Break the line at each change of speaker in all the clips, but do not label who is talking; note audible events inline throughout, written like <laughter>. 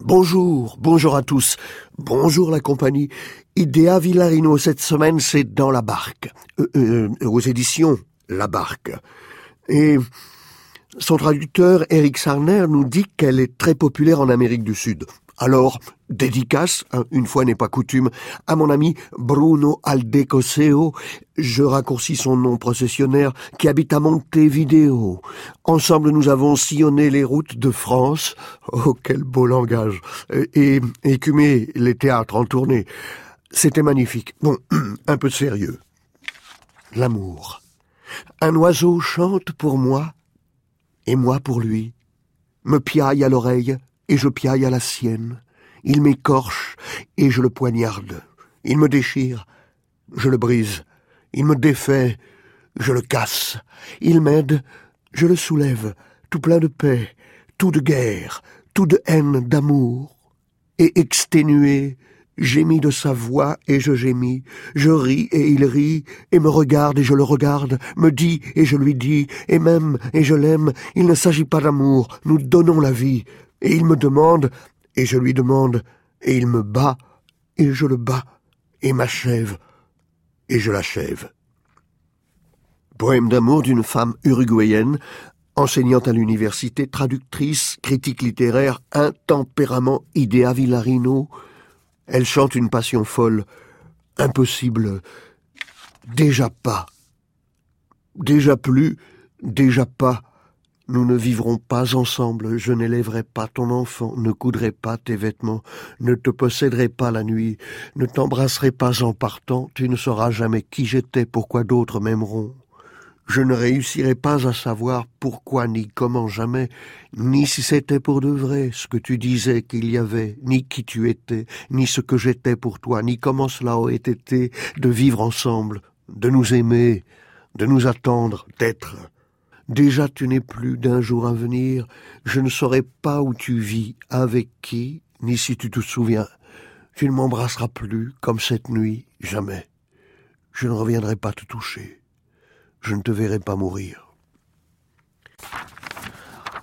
Bonjour, bonjour à tous, bonjour la compagnie. Idea Villarino cette semaine c'est dans la barque, euh, euh, aux éditions La Barque. Et son traducteur Eric Sarner nous dit qu'elle est très populaire en Amérique du Sud. Alors, dédicace, hein, une fois n'est pas coutume, à mon ami Bruno Aldecoseo, je raccourcis son nom processionnaire, qui habite à Montevideo. Ensemble, nous avons sillonné les routes de France, oh quel beau langage, et écumé les théâtres en tournée. C'était magnifique. Bon, <clears throat> un peu sérieux. L'amour. Un oiseau chante pour moi, et moi pour lui, me piaille à l'oreille, et je piaille à la sienne. Il m'écorche, et je le poignarde. Il me déchire, je le brise. Il me défait, je le casse. Il m'aide, je le soulève, tout plein de paix, tout de guerre, tout de haine, d'amour. Et exténué, Gémis de sa voix et je gémis, je ris et il rit, et me regarde et je le regarde, me dit et je lui dis, et m'aime et je l'aime, il ne s'agit pas d'amour, nous donnons la vie, et il me demande, et je lui demande, et il me bat, et je le bats, et m'achève, et je l'achève. Poème d'amour d'une femme uruguayenne, enseignante à l'université, traductrice, critique littéraire, un tempérament idéa Villarino, elle chante une passion folle, impossible, déjà pas, déjà plus, déjà pas. Nous ne vivrons pas ensemble, je n'élèverai pas ton enfant, ne coudrai pas tes vêtements, ne te posséderai pas la nuit, ne t'embrasserai pas en partant, tu ne sauras jamais qui j'étais, pourquoi d'autres m'aimeront. Je ne réussirai pas à savoir pourquoi ni comment jamais, ni si c'était pour de vrai ce que tu disais qu'il y avait, ni qui tu étais, ni ce que j'étais pour toi, ni comment cela aurait été de vivre ensemble, de nous aimer, de nous attendre, d'être. Déjà tu n'es plus d'un jour à venir, je ne saurais pas où tu vis, avec qui, ni si tu te souviens. Tu ne m'embrasseras plus comme cette nuit, jamais. Je ne reviendrai pas te toucher je ne te verrai pas mourir.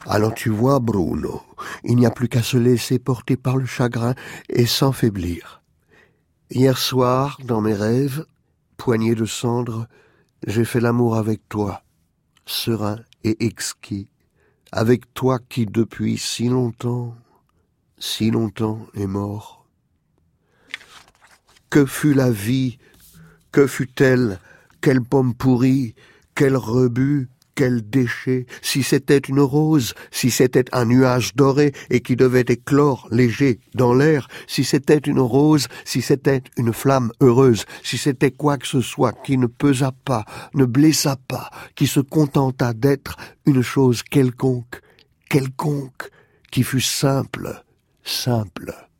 Alors tu vois, Bruno, il n'y a plus qu'à se laisser porter par le chagrin et s'enfaiblir. Hier soir, dans mes rêves, poignée de cendres, j'ai fait l'amour avec toi, serein et exquis, avec toi qui depuis si longtemps, si longtemps est mort. Que fut la vie, que fut-elle, quelle pomme pourrie, quel rebut, quel déchet, si c'était une rose, si c'était un nuage doré et qui devait éclore léger dans l'air, si c'était une rose, si c'était une flamme heureuse, si c'était quoi que ce soit qui ne pesa pas, ne blessa pas, qui se contenta d'être une chose quelconque, quelconque, qui fut simple, simple.